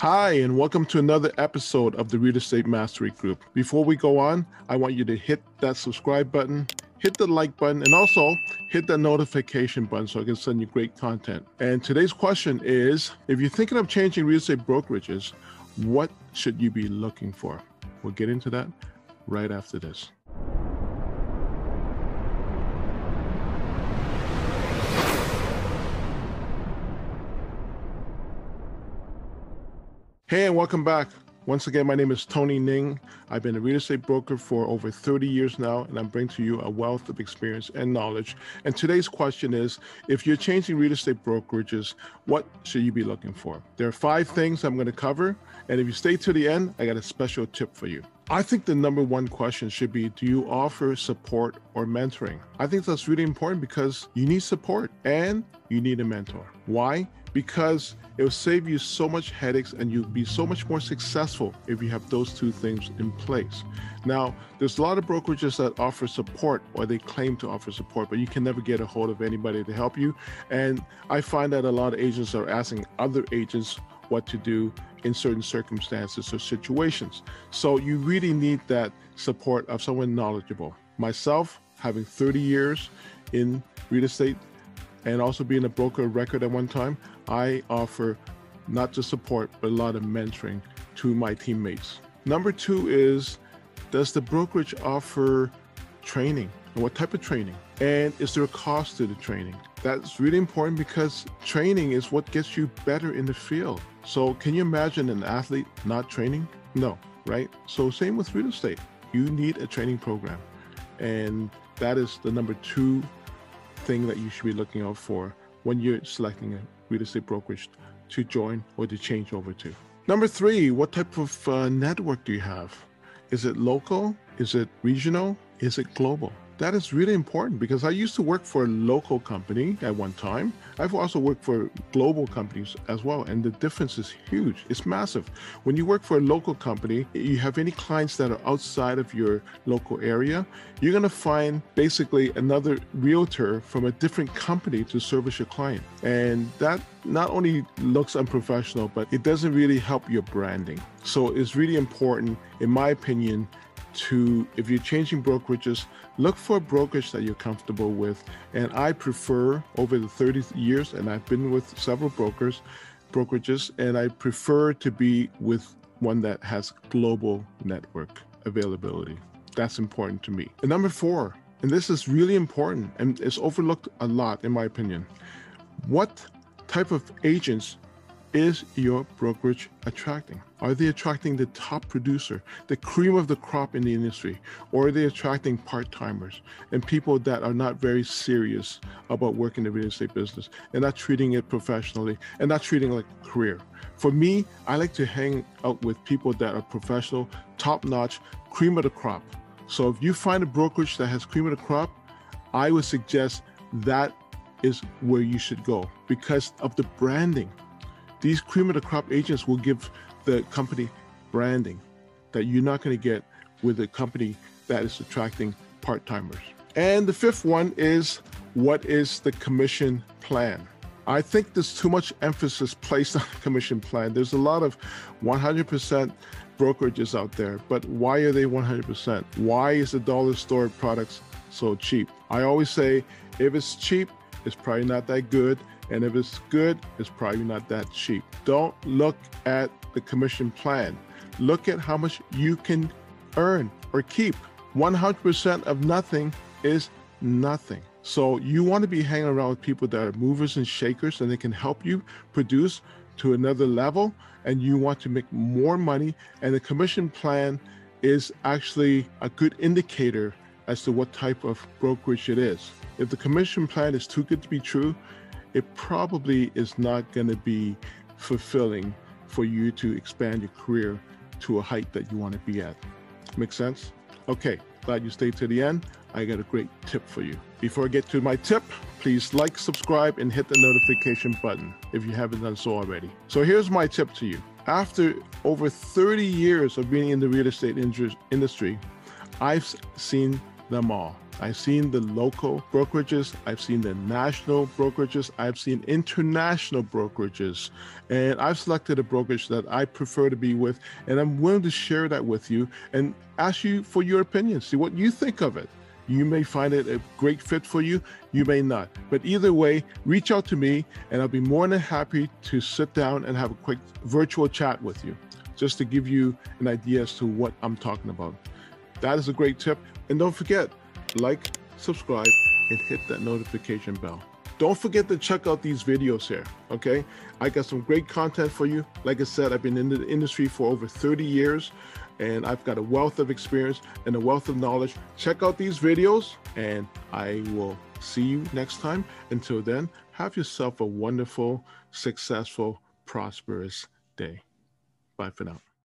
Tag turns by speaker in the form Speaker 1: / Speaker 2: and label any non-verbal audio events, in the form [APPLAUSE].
Speaker 1: Hi, and welcome to another episode of the Real Estate Mastery Group. Before we go on, I want you to hit that subscribe button, hit the like button, and also hit the notification button so I can send you great content. And today's question is if you're thinking of changing real estate brokerages, what should you be looking for? We'll get into that right after this. Hey, and welcome back. Once again, my name is Tony Ning. I've been a real estate broker for over 30 years now, and I bring to you a wealth of experience and knowledge. And today's question is if you're changing real estate brokerages, what should you be looking for? There are five things I'm going to cover. And if you stay to the end, I got a special tip for you. I think the number one question should be Do you offer support or mentoring? I think that's really important because you need support and you need a mentor. Why? Because it will save you so much headaches and you'll be so much more successful if you have those two things in place. Now, there's a lot of brokerages that offer support or they claim to offer support, but you can never get a hold of anybody to help you. And I find that a lot of agents are asking other agents what to do in certain circumstances or situations. So you really need that support of someone knowledgeable. Myself, having 30 years in real estate and also being a broker of record at one time, I offer not just support, but a lot of mentoring to my teammates. Number two is Does the brokerage offer training? And what type of training? And is there a cost to the training? That's really important because training is what gets you better in the field. So, can you imagine an athlete not training? No, right? So, same with real estate. You need a training program. And that is the number two thing that you should be looking out for when you're selecting a real estate brokerage to join or to change over to. Number three, what type of uh, network do you have? Is it local? Is it regional? Is it global? That is really important because I used to work for a local company at one time. I've also worked for global companies as well, and the difference is huge. It's massive. When you work for a local company, you have any clients that are outside of your local area, you're going to find basically another realtor from a different company to service your client. And that not only looks unprofessional, but it doesn't really help your branding. So it's really important, in my opinion, to if you're changing brokerages look for a brokerage that you're comfortable with. And i prefer over the 30 years and i've been with several brokers brokerages and i prefer to be with one that has global network availability. That's important to me. And number four and this is really important and it's overlooked a lot in my opinion. What type of agents is your brokerage attracting? Are they attracting the top producer, the cream of the crop in the industry, or are they attracting part timers and people that are not very serious about working the real estate business and not treating it professionally and not treating it like a career? For me, I like to hang out with people that are professional, top notch, cream of the crop. So if you find a brokerage that has cream of the crop, I would suggest that is where you should go because of the branding these cream of the crop agents will give the company branding that you're not going to get with a company that is attracting part timers. And the fifth one is what is the commission plan? I think there's too much emphasis placed [LAUGHS] on the commission plan. There's a lot of 100% brokerages out there, but why are they 100%? Why is the dollar store products so cheap? I always say if it's cheap, it's probably not that good. And if it's good, it's probably not that cheap. Don't look at the commission plan. Look at how much you can earn or keep. 100% of nothing is nothing. So you want to be hanging around with people that are movers and shakers and they can help you produce to another level and you want to make more money and the commission plan is actually a good indicator as to what type of brokerage it is. If the commission plan is too good to be true, it probably is not going to be fulfilling for you to expand your career to a height that you want to be at. Make sense? Okay, glad you stayed to the end. I got a great tip for you. Before I get to my tip, please like, subscribe, and hit the notification button if you haven't done so already. So here's my tip to you. After over 30 years of being in the real estate industry, I've seen them all. I've seen the local brokerages, I've seen the national brokerages, I've seen international brokerages, and I've selected a brokerage that I prefer to be with, and I'm willing to share that with you and ask you for your opinion, see what you think of it. You may find it a great fit for you, you may not. But either way, reach out to me and I'll be more than happy to sit down and have a quick virtual chat with you just to give you an idea as to what I'm talking about. That is a great tip. And don't forget, like, subscribe, and hit that notification bell. Don't forget to check out these videos here, okay? I got some great content for you. Like I said, I've been in the industry for over 30 years and I've got a wealth of experience and a wealth of knowledge. Check out these videos and I will see you next time. Until then, have yourself a wonderful, successful, prosperous day. Bye for now.